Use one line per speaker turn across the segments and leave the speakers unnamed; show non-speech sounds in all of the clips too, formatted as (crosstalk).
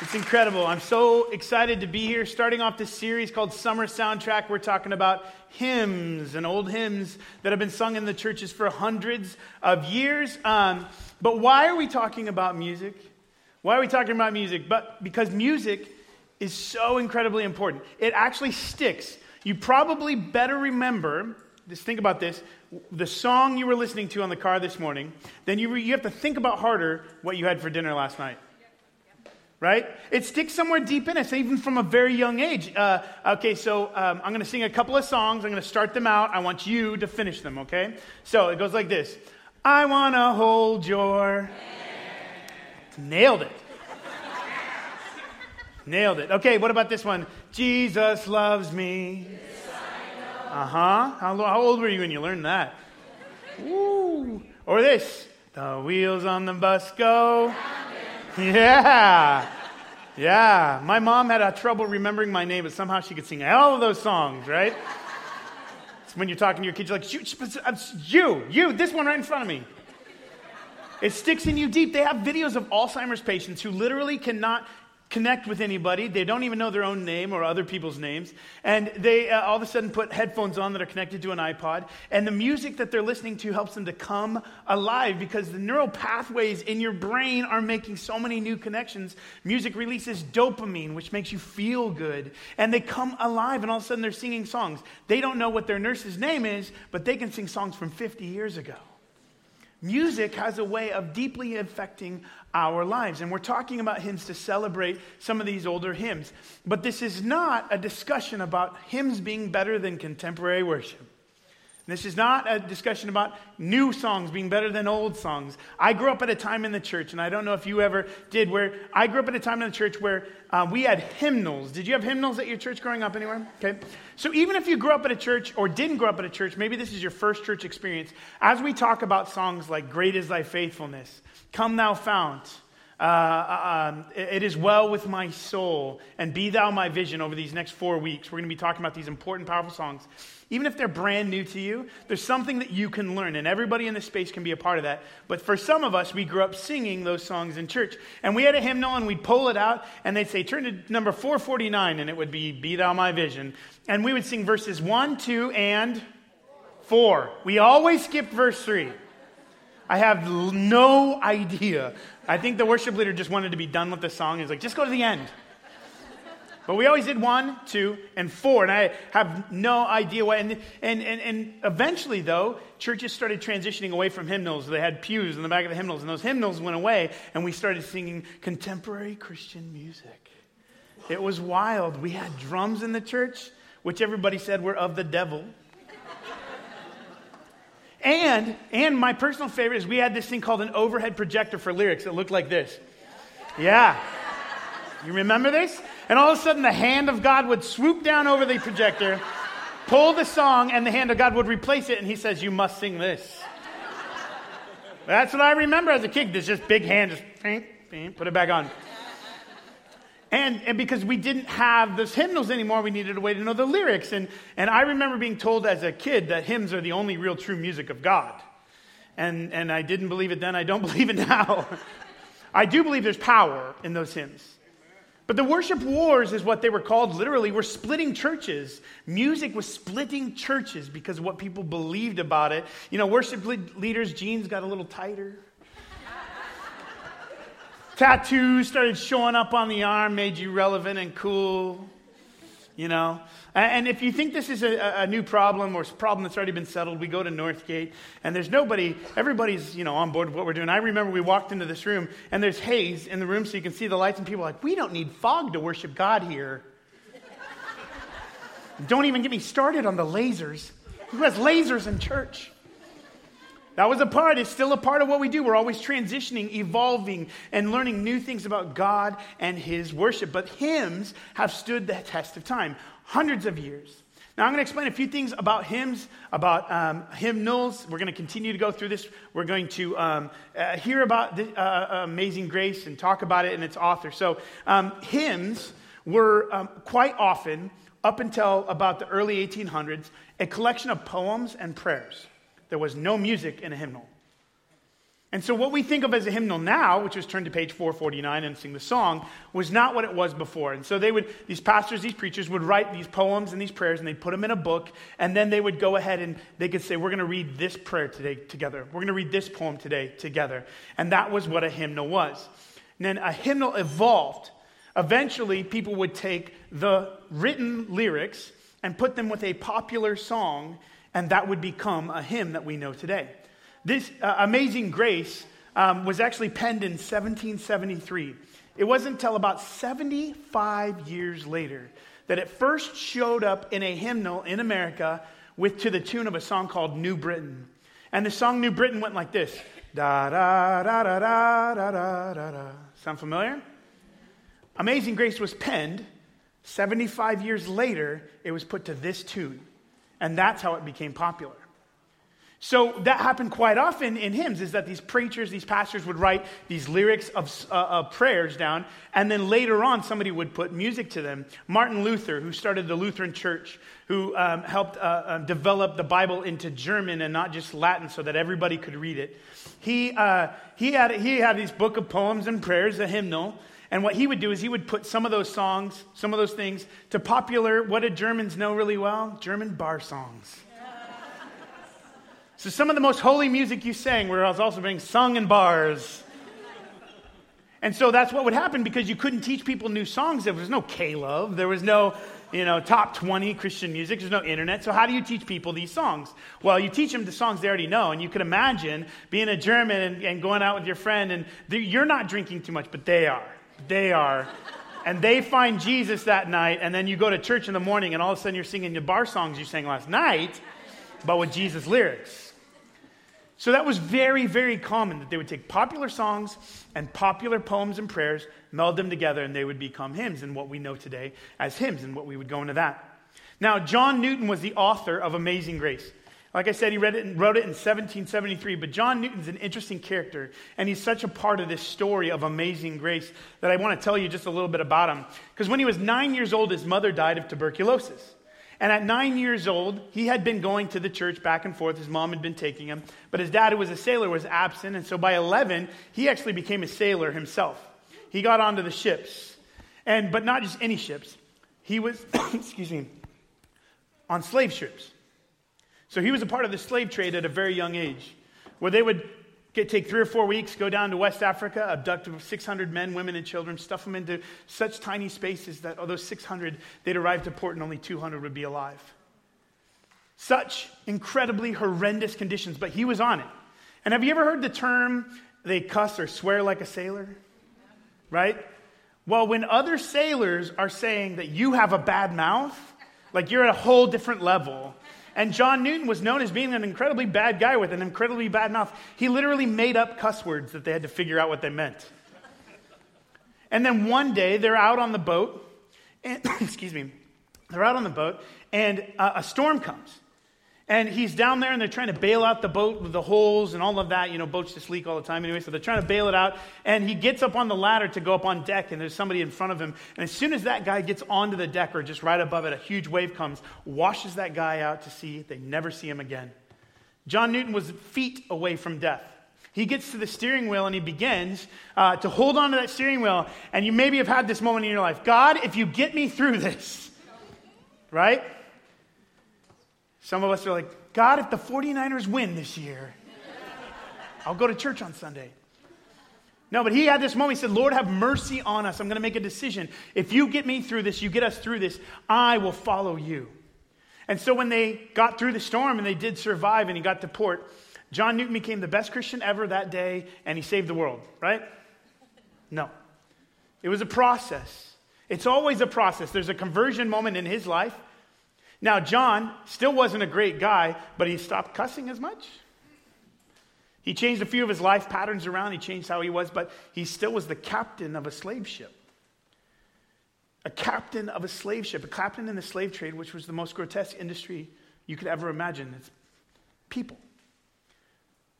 It's incredible. I'm so excited to be here. Starting off this series called Summer Soundtrack, we're talking about hymns and old hymns that have been sung in the churches for hundreds of years. Um, but why are we talking about music? Why are we talking about music? But because music is so incredibly important. It actually sticks. You probably better remember, just think about this, the song you were listening to on the car this morning, then you, re, you have to think about harder what you had for dinner last night right? It sticks somewhere deep in us, even from a very young age. Uh, okay, so um, I'm going to sing a couple of songs. I'm going to start them out. I want you to finish them, okay? So it goes like this I want to hold your. Nailed it. Nailed it. Okay, what about this one? Jesus loves me. Uh huh. How, how old were you when you learned that? Ooh. Or this. The wheels on the bus go. Yeah. Yeah. My mom had a trouble remembering my name, but somehow she could sing all of those songs, right? It's when you're talking to your kids, you're like, you, uh, you, this one right in front of me. It sticks in you deep. They have videos of Alzheimer's patients who literally cannot connect with anybody. They don't even know their own name or other people's names. And they uh, all of a sudden put headphones on that are connected to an iPod. And the music that they're listening to helps them to come alive because the neural pathways in your brain are making so many new connections. Music releases dopamine, which makes you feel good. And they come alive, and all of a sudden they're singing songs. They don't know what their nurse's name is, but they can sing songs from 50 years ago. Music has a way of deeply affecting our lives. And we're talking about hymns to celebrate some of these older hymns. But this is not a discussion about hymns being better than contemporary worship. This is not a discussion about new songs being better than old songs. I grew up at a time in the church, and I don't know if you ever did, where I grew up at a time in the church where uh, we had hymnals. Did you have hymnals at your church growing up anywhere? Okay. So even if you grew up at a church or didn't grow up at a church, maybe this is your first church experience, as we talk about songs like Great is Thy Faithfulness, Come Thou Fount, uh, uh, um, it is well with my soul, and be thou my vision over these next four weeks. We're going to be talking about these important, powerful songs. Even if they're brand new to you, there's something that you can learn, and everybody in this space can be a part of that. But for some of us, we grew up singing those songs in church. And we had a hymnal, and we'd pull it out, and they'd say, Turn to number 449, and it would be, Be Thou My Vision. And we would sing verses 1, 2, and 4. We always skip verse 3. I have no idea. I think the worship leader just wanted to be done with the song. He's like, just go to the end. But we always did one, two, and four, and I have no idea why. And, and, and, and eventually, though, churches started transitioning away from hymnals. They had pews in the back of the hymnals, and those hymnals went away, and we started singing contemporary Christian music. It was wild. We had drums in the church, which everybody said were of the devil. And, and my personal favorite is we had this thing called an overhead projector for lyrics that looked like this. Yeah. You remember this? And all of a sudden, the hand of God would swoop down over the projector, pull the song, and the hand of God would replace it, and He says, You must sing this. That's what I remember as a kid. This just big hand, just put it back on. And, and because we didn't have those hymnals anymore, we needed a way to know the lyrics. And, and I remember being told as a kid that hymns are the only real true music of God. And, and I didn't believe it then, I don't (laughs) believe it now. I do believe there's power in those hymns. But the worship wars is what they were called literally. We're splitting churches. Music was splitting churches because of what people believed about it. You know, worship leaders' jeans got a little tighter. Tattoos started showing up on the arm, made you relevant and cool. You know? And if you think this is a, a new problem or a problem that's already been settled, we go to Northgate and there's nobody, everybody's, you know, on board with what we're doing. I remember we walked into this room and there's haze in the room so you can see the lights and people are like, we don't need fog to worship God here. (laughs) don't even get me started on the lasers. Who has lasers in church? That was a part, it's still a part of what we do. We're always transitioning, evolving, and learning new things about God and His worship. But hymns have stood the test of time, hundreds of years. Now, I'm going to explain a few things about hymns, about um, hymnals. We're going to continue to go through this. We're going to um, uh, hear about the, uh, Amazing Grace and talk about it and its author. So, um, hymns were um, quite often, up until about the early 1800s, a collection of poems and prayers. There was no music in a hymnal. And so, what we think of as a hymnal now, which was turned to page 449 and sing the song, was not what it was before. And so, they would, these pastors, these preachers would write these poems and these prayers, and they'd put them in a book, and then they would go ahead and they could say, We're going to read this prayer today together. We're going to read this poem today together. And that was what a hymnal was. And then a hymnal evolved. Eventually, people would take the written lyrics and put them with a popular song, and that would become a hymn that we know today. This uh, Amazing Grace um, was actually penned in 1773. It wasn't until about 75 years later that it first showed up in a hymnal in America with to the tune of a song called New Britain. And the song New Britain went like this. Da da da da da da da da da. Sound familiar? Amazing Grace was penned 75 years later, it was put to this tune. And that's how it became popular. So that happened quite often in hymns is that these preachers, these pastors would write these lyrics of, uh, of, prayers down, and then later on somebody would put music to them. Martin Luther, who started the Lutheran Church, who um, helped uh, uh, develop the Bible into German and not just Latin so that everybody could read it, he, uh, he, had, he had this book of poems and prayers, a hymnal. And what he would do is he would put some of those songs, some of those things, to popular, what did Germans know really well? German bar songs. So some of the most holy music you sang was also being sung in bars. And so that's what would happen because you couldn't teach people new songs. There was no K-Love. There was no, you know, top 20 Christian music. There's no internet. So how do you teach people these songs? Well, you teach them the songs they already know. And you can imagine being a German and, and going out with your friend and you're not drinking too much, but they are. They are. And they find Jesus that night. And then you go to church in the morning and all of a sudden you're singing the bar songs you sang last night, but with Jesus lyrics. So that was very, very common that they would take popular songs and popular poems and prayers, meld them together, and they would become hymns and what we know today as hymns, and what we would go into that. Now, John Newton was the author of Amazing Grace. Like I said, he read it and wrote it in 1773, but John Newton's an interesting character, and he's such a part of this story of amazing grace that I want to tell you just a little bit about him. Because when he was nine years old, his mother died of tuberculosis. And at nine years old, he had been going to the church back and forth. His mom had been taking him. But his dad, who was a sailor, was absent. And so by 11, he actually became a sailor himself. He got onto the ships. And, but not just any ships. He was, (coughs) excuse me, on slave ships. So he was a part of the slave trade at a very young age, where they would Get, take three or four weeks, go down to West Africa, abduct 600 men, women, and children, stuff them into such tiny spaces that of those 600, they'd arrive to port and only 200 would be alive. Such incredibly horrendous conditions, but he was on it. And have you ever heard the term they cuss or swear like a sailor? Right? Well, when other sailors are saying that you have a bad mouth, like you're at a whole different level, and John Newton was known as being an incredibly bad guy with an incredibly bad mouth. He literally made up cuss words that they had to figure out what they meant. And then one day they're out on the boat, and, (coughs) excuse me, they're out on the boat, and uh, a storm comes. And he's down there and they're trying to bail out the boat with the holes and all of that. You know, boats just leak all the time anyway, so they're trying to bail it out. And he gets up on the ladder to go up on deck, and there's somebody in front of him. And as soon as that guy gets onto the deck or just right above it, a huge wave comes, washes that guy out to sea. They never see him again. John Newton was feet away from death. He gets to the steering wheel and he begins uh, to hold on to that steering wheel. And you maybe have had this moment in your life God, if you get me through this, right? Some of us are like, God, if the 49ers win this year, I'll go to church on Sunday. No, but he had this moment. He said, Lord, have mercy on us. I'm going to make a decision. If you get me through this, you get us through this, I will follow you. And so when they got through the storm and they did survive and he got to port, John Newton became the best Christian ever that day and he saved the world, right? No. It was a process. It's always a process. There's a conversion moment in his life now, John still wasn't a great guy, but he stopped cussing as much. He changed a few of his life patterns around. He changed how he was, but he still was the captain of a slave ship. A captain of a slave ship, a captain in the slave trade, which was the most grotesque industry you could ever imagine. It's people.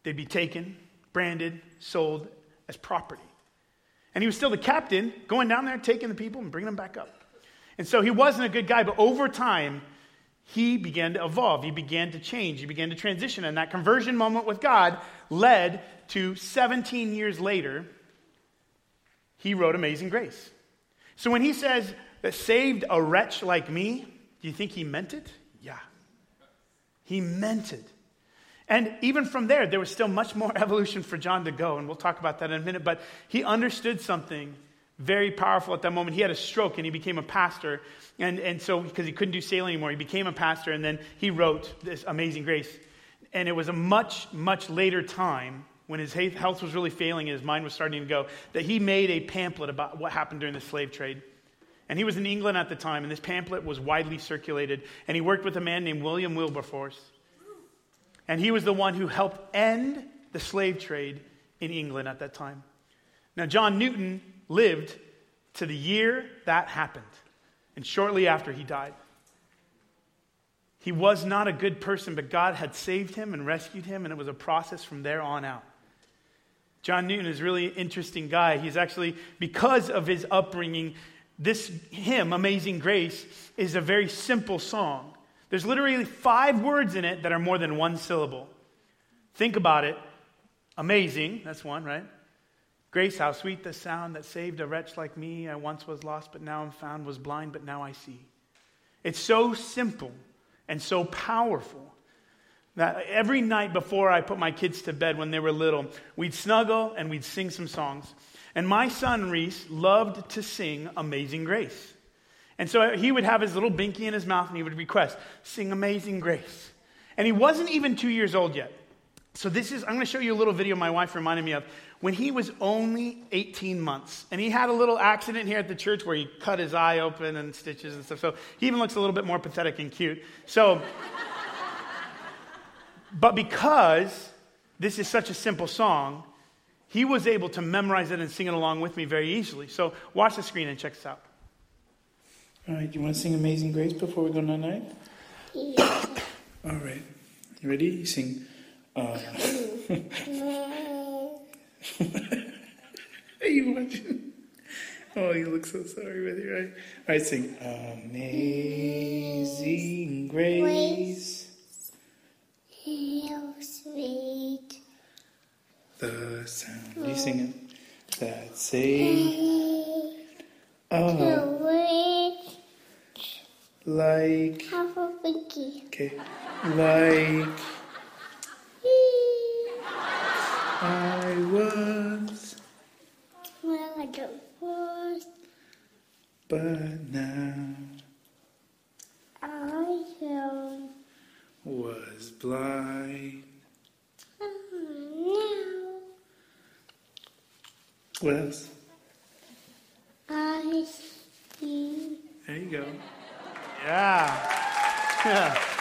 They'd be taken, branded, sold as property. And he was still the captain, going down there, taking the people and bringing them back up. And so he wasn't a good guy, but over time, he began to evolve. He began to change. He began to transition. And that conversion moment with God led to 17 years later, he wrote Amazing Grace. So when he says that saved a wretch like me, do you think he meant it? Yeah. He meant it. And even from there, there was still much more (laughs) evolution for John to go, and we'll talk about that in a minute. But he understood something very powerful at that moment. He had a stroke and he became a pastor. And, and so, because he couldn't do sailing anymore, he became a pastor, and then he wrote this Amazing Grace. And it was a much, much later time when his health was really failing and his mind was starting to go that he made a pamphlet about what happened during the slave trade. And he was in England at the time, and this pamphlet was widely circulated. And he worked with a man named William Wilberforce. And he was the one who helped end the slave trade in England at that time. Now, John Newton lived to the year that happened, and shortly after he died. He was not a good person, but God had saved him and rescued him, and it was a process from there on out. John Newton is a really interesting guy. He's actually, because of his upbringing, this hymn, Amazing Grace, is a very simple song. There's literally five words in it that are more than one syllable. Think about it. Amazing, that's one, right? Grace, how sweet the sound that saved a wretch like me. I once was lost, but now I'm found, was blind, but now I see. It's so simple and so powerful that every night before I put my kids to bed when they were little, we'd snuggle and we'd sing some songs. And my son Reese loved to sing Amazing Grace. And so he would have his little binky in his mouth and he would request, Sing Amazing Grace. And he wasn't even two years old yet. So this is, I'm going to show you a little video my wife reminded me of when he was only 18 months. And he had a little accident here at the church where he cut his eye open and stitches and stuff. So he even looks a little bit more pathetic and cute. So, but because this is such a simple song, he was able to memorize it and sing it along with me very easily. So watch the screen and check this out.
All right, you want to sing Amazing Grace before we go night night? (coughs) Yeah. All right. You ready? You sing. Uh, (laughs) Are you watching? Oh, you look so sorry with your eye. All right, sing. Amazing Grace.
How sweet.
The sound. You sing it. That saved.
Oh.
Like. Okay. Like. I was.
Well, I was.
But now.
I am.
Was blind.
Now.
What else?
I see.
There you go.
Yeah. (laughs) Yeah.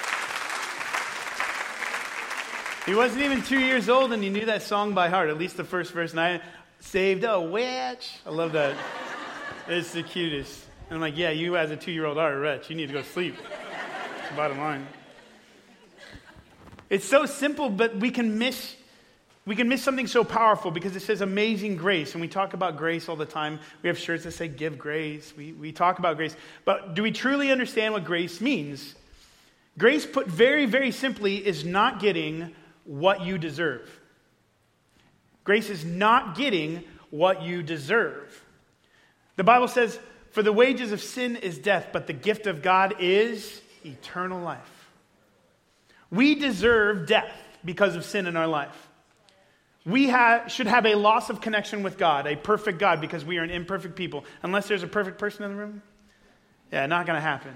He wasn't even two years old and he knew that song by heart, at least the first verse. And I saved a witch. I love that. It's the cutest. And I'm like, yeah, you as a two year old are a wretch. You need to go sleep. That's the bottom line. It's so simple, but we can miss we can miss something so powerful because it says amazing grace. And we talk about grace all the time. We have shirts that say give grace. We, we talk about grace. But do we truly understand what grace means? Grace, put very, very simply, is not getting what you deserve. Grace is not getting what you deserve. The Bible says, For the wages of sin is death, but the gift of God is eternal life. We deserve death because of sin in our life. We ha- should have a loss of connection with God, a perfect God, because we are an imperfect people. Unless there's a perfect person in the room? Yeah, not going to happen.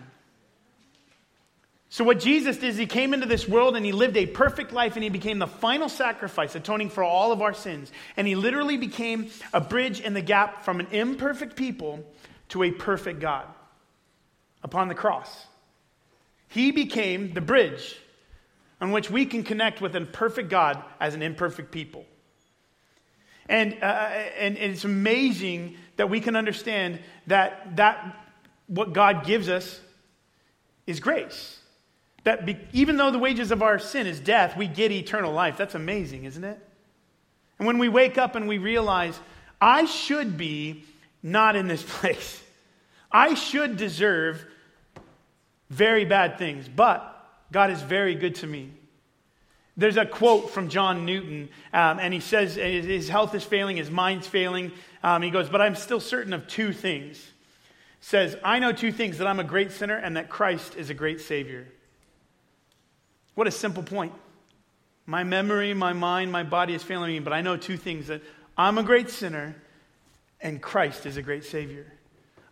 So, what Jesus did is he came into this world and he lived a perfect life and he became the final sacrifice, atoning for all of our sins. And he literally became a bridge in the gap from an imperfect people to a perfect God upon the cross. He became the bridge on which we can connect with a perfect God as an imperfect people. And, uh, and, it's amazing that we can understand that, that what God gives us is grace. That be, even though the wages of our sin is death, we get eternal life. That's amazing, isn't it? And when we wake up and we realize, I should be not in this (laughs) place, I should deserve very bad things, but God is very good to me. there's a quote from John Newton, um, and he says his health is failing, his mind's failing. Um, he goes, But I'm still certain of two things. Says, I know two things that I'm a great sinner and that Christ is a great Savior. What a simple point. My memory, my mind, my body is failing me, but I know two things that I'm a great sinner and Christ is a great Savior.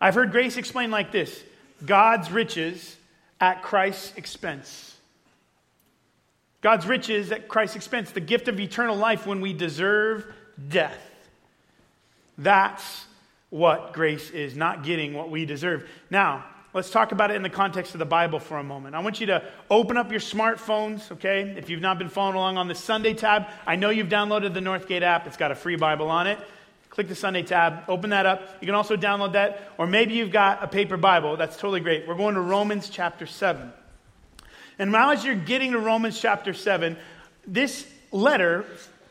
I've heard grace explained like this God's riches at Christ's expense. God's riches at Christ's expense, the gift of eternal life when we deserve death. That's what grace is, not getting what we deserve. Now, let's talk about it in the context of the Bible for a moment. I want you to open up your smartphones, okay? If you've not been following along on the Sunday tab, I know you've downloaded the Northgate app, it's got a free Bible on it. Click the Sunday tab, open that up. You can also download that, or maybe you've got a paper Bible. That's totally great. We're going to Romans chapter 7. And now, as you're getting to Romans chapter 7, this letter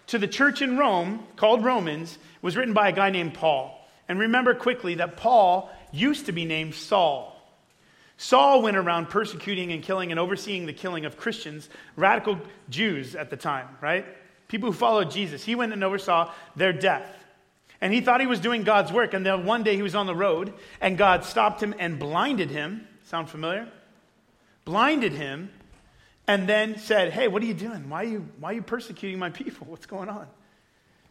to the church in Rome, called Romans, was written by a guy named Paul. And remember quickly that Paul used to be named Saul. Saul went around persecuting and killing and overseeing the killing of Christians, radical Jews at the time, right? People who followed Jesus. He went and oversaw their death. And he thought he was doing God's work. And then one day he was on the road and God stopped him and blinded him. Sound familiar? Blinded him and then said, Hey, what are you doing? Why are you, why are you persecuting my people? What's going on?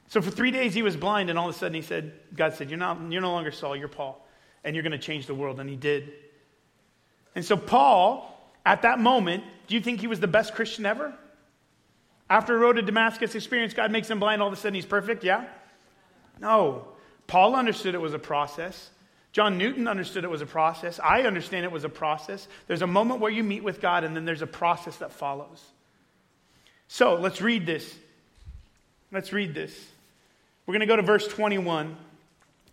So for three days he was blind, and all of a sudden he said, God said, You're, not, you're no longer Saul, you're Paul, and you're going to change the world. And he did. And so Paul, at that moment, do you think he was the best Christian ever? After a road to Damascus experience, God makes him blind, all of a sudden he's perfect? Yeah? No. Paul understood it was a process. John Newton understood it was a process. I understand it was a process. There's a moment where you meet with God, and then there's a process that follows. So let's read this. Let's read this. We're going to go to verse 21.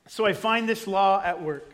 So I find this law at work.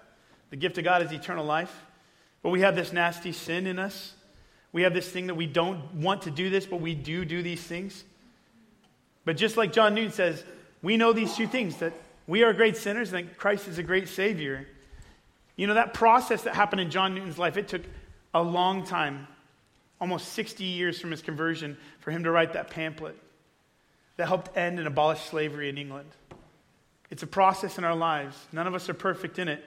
the gift of God is eternal life. But we have this nasty sin in us. We have this thing that we don't want to do this, but we do do these things. But just like John Newton says, we know these two things that we are great sinners and that Christ is a great Savior. You know, that process that happened in John Newton's life, it took a long time, almost 60 years from his conversion, for him to write that pamphlet that helped end and abolish slavery in England. It's a process in our lives. None of us are perfect in it.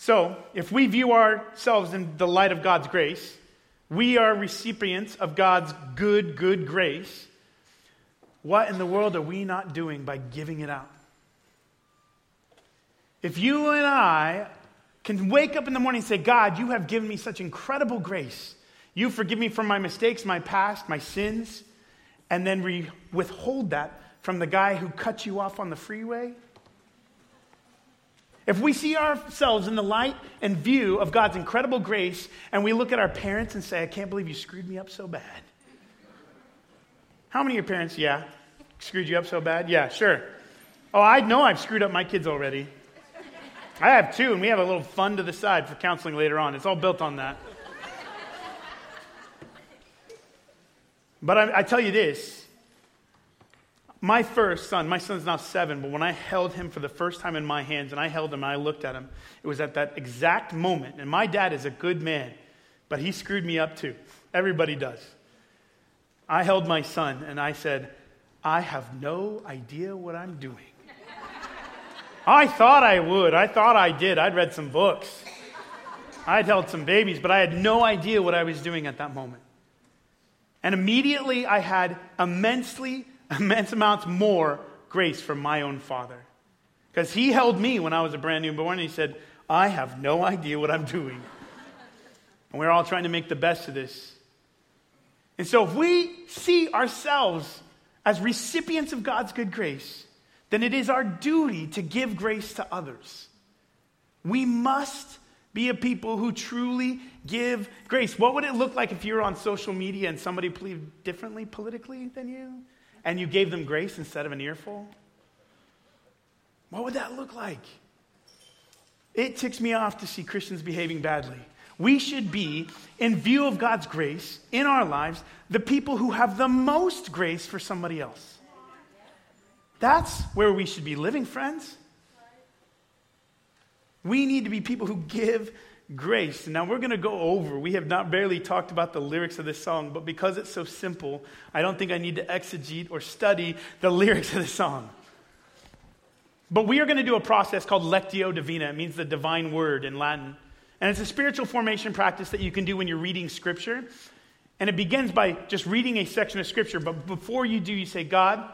So, if we view ourselves in the light of God's grace, we are recipients of God's good, good grace. What in the world are we not doing by giving it out? If you and I can wake up in the morning and say, God, you have given me such incredible grace. You forgive me for my mistakes, my past, my sins, and then we withhold that from the guy who cut you off on the freeway. If we see ourselves in the light and view of God's incredible grace, and we look at our parents and say, I can't believe you screwed me up so bad. How many of your parents, yeah, screwed you up so bad? Yeah, sure. Oh, I know I've screwed up my kids already. I have two, and we have a little fund to the side for counseling later on. It's all built on that. But I, I tell you this my first son, my son's now seven, but when I held him for the first time in my hands and I held him and I looked at him, it was at that exact moment. And my dad is a good man, but he screwed me up too. Everybody does. I held my son and I said, I have no idea what I'm doing. I thought I would. I thought I did. I'd read some books. I'd held some babies, but I had no idea what I was doing at that moment. And immediately I had immensely, immense amounts more grace from my own father. Because he held me when I was a brand new born and he said, I have no idea what I'm doing. And we're all trying to make the best of this. And so, if we see ourselves as recipients of God's good grace, then it is our duty to give grace to others. We must be a people who truly give grace. What would it look like if you were on social media and somebody believed differently politically than you? And you gave them grace instead of an earful? What would that look like? It ticks me off to see Christians behaving badly. We should be, in view of God's grace in our lives, the people who have the most grace for somebody else. That's where we should be living, friends. We need to be people who give grace. Now we're going to go over. We have not barely talked about the lyrics of this song, but because it's so simple, I don't think I need to exegete or study the (laughs) lyrics of the song. But we are going to do a process called Lectio Divina. It means the divine word in Latin. And it's a spiritual formation practice that you can do when you're reading scripture. And it begins by just reading a section of scripture. But before you do, you say, God,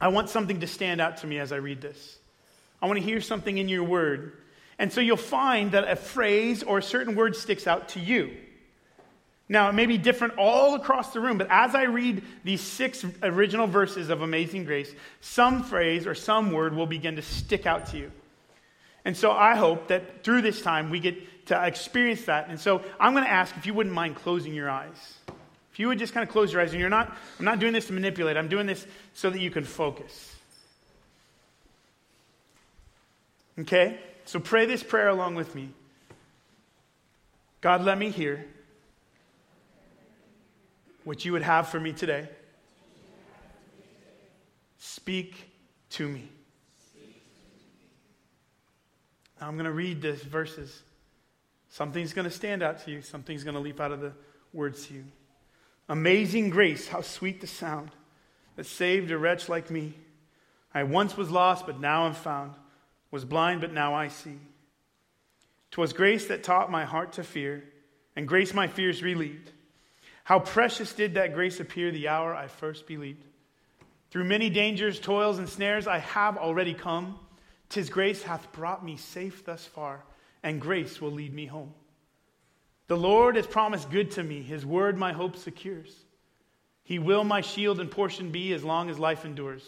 I want something to stand out to me as I read this. I want to hear something in your word. And so you'll find that a phrase or a certain word sticks out to you. Now, it may be different all across the room, but as I read these six original verses of Amazing Grace, some phrase or some word will begin to stick out to you. And so I hope that through this time we get to experience that. And so I'm going to ask if you wouldn't mind closing your eyes. If you would just kind of close your eyes, and you're not, I'm not doing this to manipulate, I'm doing this so that you can focus. Okay? So pray this prayer along with me. God, let me hear what you would have for me today. Speak to me. Now I'm going to read these verses. Something's going to stand out to you, something's going to leap out of the words to you. Amazing grace, how sweet the sound that saved a wretch like me. I once was lost, but now I'm found, was blind, but now I see. 'Twas grace that taught my heart to fear, and grace my fears relieved. How precious did that grace appear the hour I first believed. Through many dangers, toils, and snares I have already come. Tis grace hath brought me safe thus far, and grace will lead me home. The Lord has promised good to me, his word my hope secures. He will my shield and portion be as long as life endures.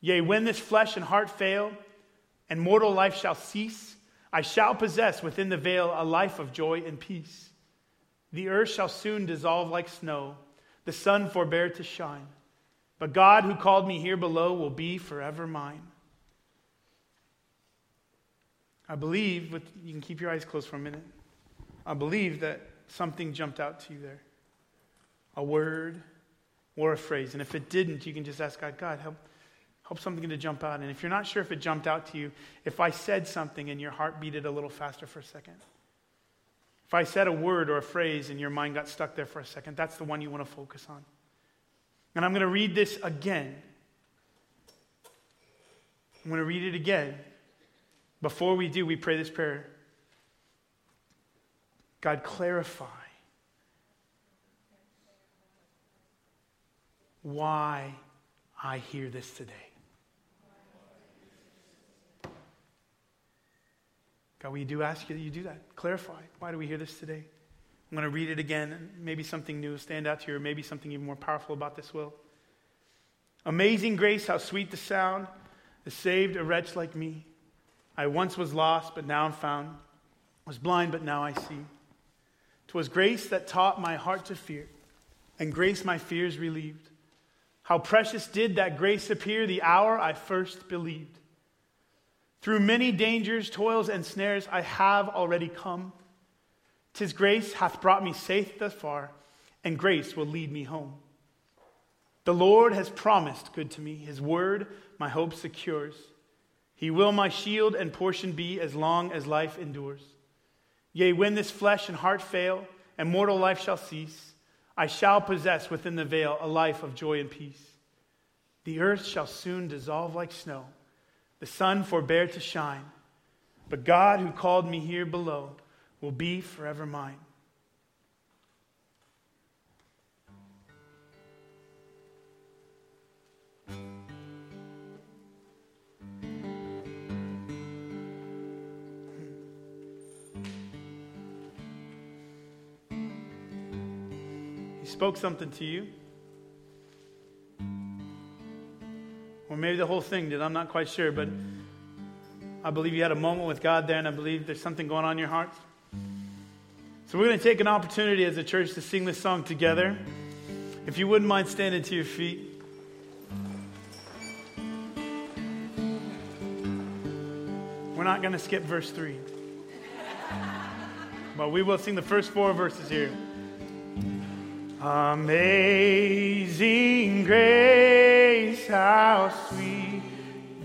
Yea, when this flesh and heart fail, and mortal life shall cease, I shall possess within the veil a life of joy and peace. The earth shall soon dissolve like snow, the sun forbear to shine. But God, who called me here below, will be forever mine. I believe, with, you can keep your eyes closed for a minute. I believe that something jumped out to you there a word or a phrase. And if it didn't, you can just ask God, God, help, help something to jump out. And if you're not sure if it jumped out to you, if I said something and your heart beat it a little faster for a second, if I said a word or a phrase and your mind got stuck there for a second, that's the one you want to focus on. And I'm going to read this again. I'm going to read it again. Before we do, we pray this prayer God, clarify why I hear this today. God, we do ask you that you do that. Clarify. Why do we hear this today? I'm going to read it again, and maybe something new will stand out to you, or maybe something even more powerful about this will. Amazing grace, how sweet the sound that saved a wretch like me. I once was lost, but now I'm found. Was blind, but now I see. 'Twas grace that taught my heart to fear, and grace my fears relieved. How precious did that grace appear the hour I first believed. Through many dangers, toils, and snares I have already come. Tis grace hath brought me safe thus far, and grace will lead me home. The Lord has promised good to me. His word my hope secures. He will my shield and portion be as long as life endures. Yea, when this flesh and heart fail, and mortal life shall cease, I shall possess within the veil a life of joy and peace. The earth shall soon dissolve like snow the sun forbear to shine, but God who called me here below will be forever mine. He spoke something to you. or maybe the whole thing did. I'm not quite sure, but I believe you had a moment with God there, and I believe there's something going on in your heart. So we're going to take an opportunity as a church to sing this song together. If you wouldn't mind standing to your feet. We're not going to skip verse 3. (laughs) But we will sing the first four verses here. Amazing grace, how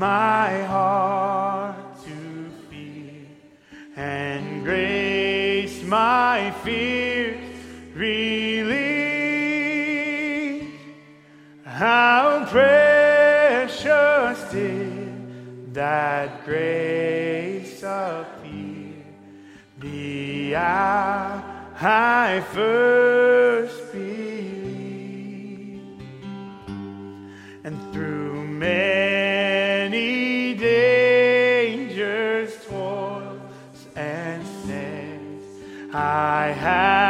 my heart to fear, and grace my fears relieved. How precious did that grace appear the hour I first believed. And through many I have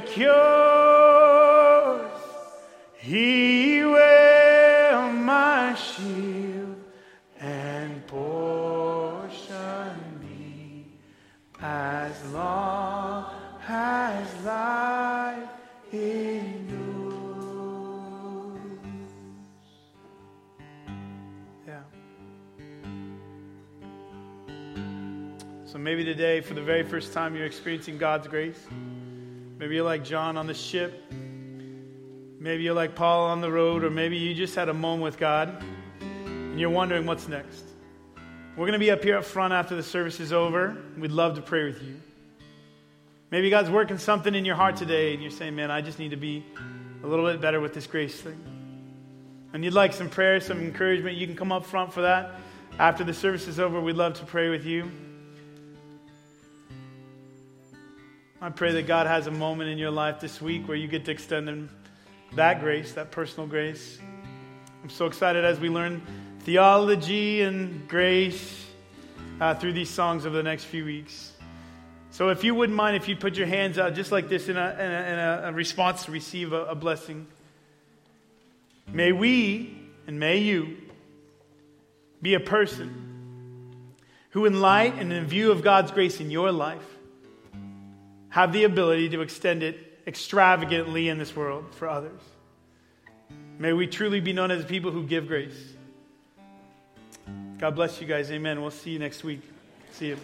secures. He will my shield and portion be as long as life endures. Yeah. So maybe today, for the very first time, you're experiencing God's grace. Maybe you're like John on the ship. Maybe you're like Paul on the road, or maybe you just had a moment with God and you're wondering what's next. We're going to be up here up front after the service is over. We'd love to pray with you. Maybe God's working something in your heart today and you're saying, man, I just need to be a little bit better with this grace thing. And you'd like some prayer, some encouragement, you can come up front for that. After the service is over, we'd love to pray with you. I pray that God has a moment in your life this week where you get to extend that grace, that personal grace. I'm so excited as we learn theology and grace uh, through these songs over the next few weeks. So, if you wouldn't mind, if you put your hands out just like this in a, in a, in a response to receive a, a blessing. May we and may you be a person who, in light and in view of God's grace in your life, have the ability to extend it extravagantly in this world for others. May we truly be known as people who give grace. God bless you guys. Amen. We'll see you next week. See you.